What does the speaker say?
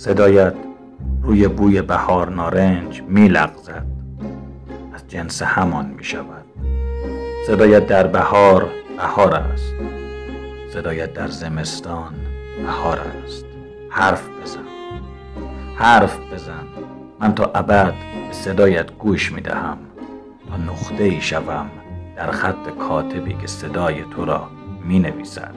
صدایت روی بوی بهار نارنج می لغزد از جنس همان می شود صدایت در بهار بهار است. صدایت در زمستان بهار است. حرف بزن. حرف بزن. من تا ابد به صدایت گوش می دهم تا نقطه ای شوم در خط کاتبی که صدای تو را می نویسد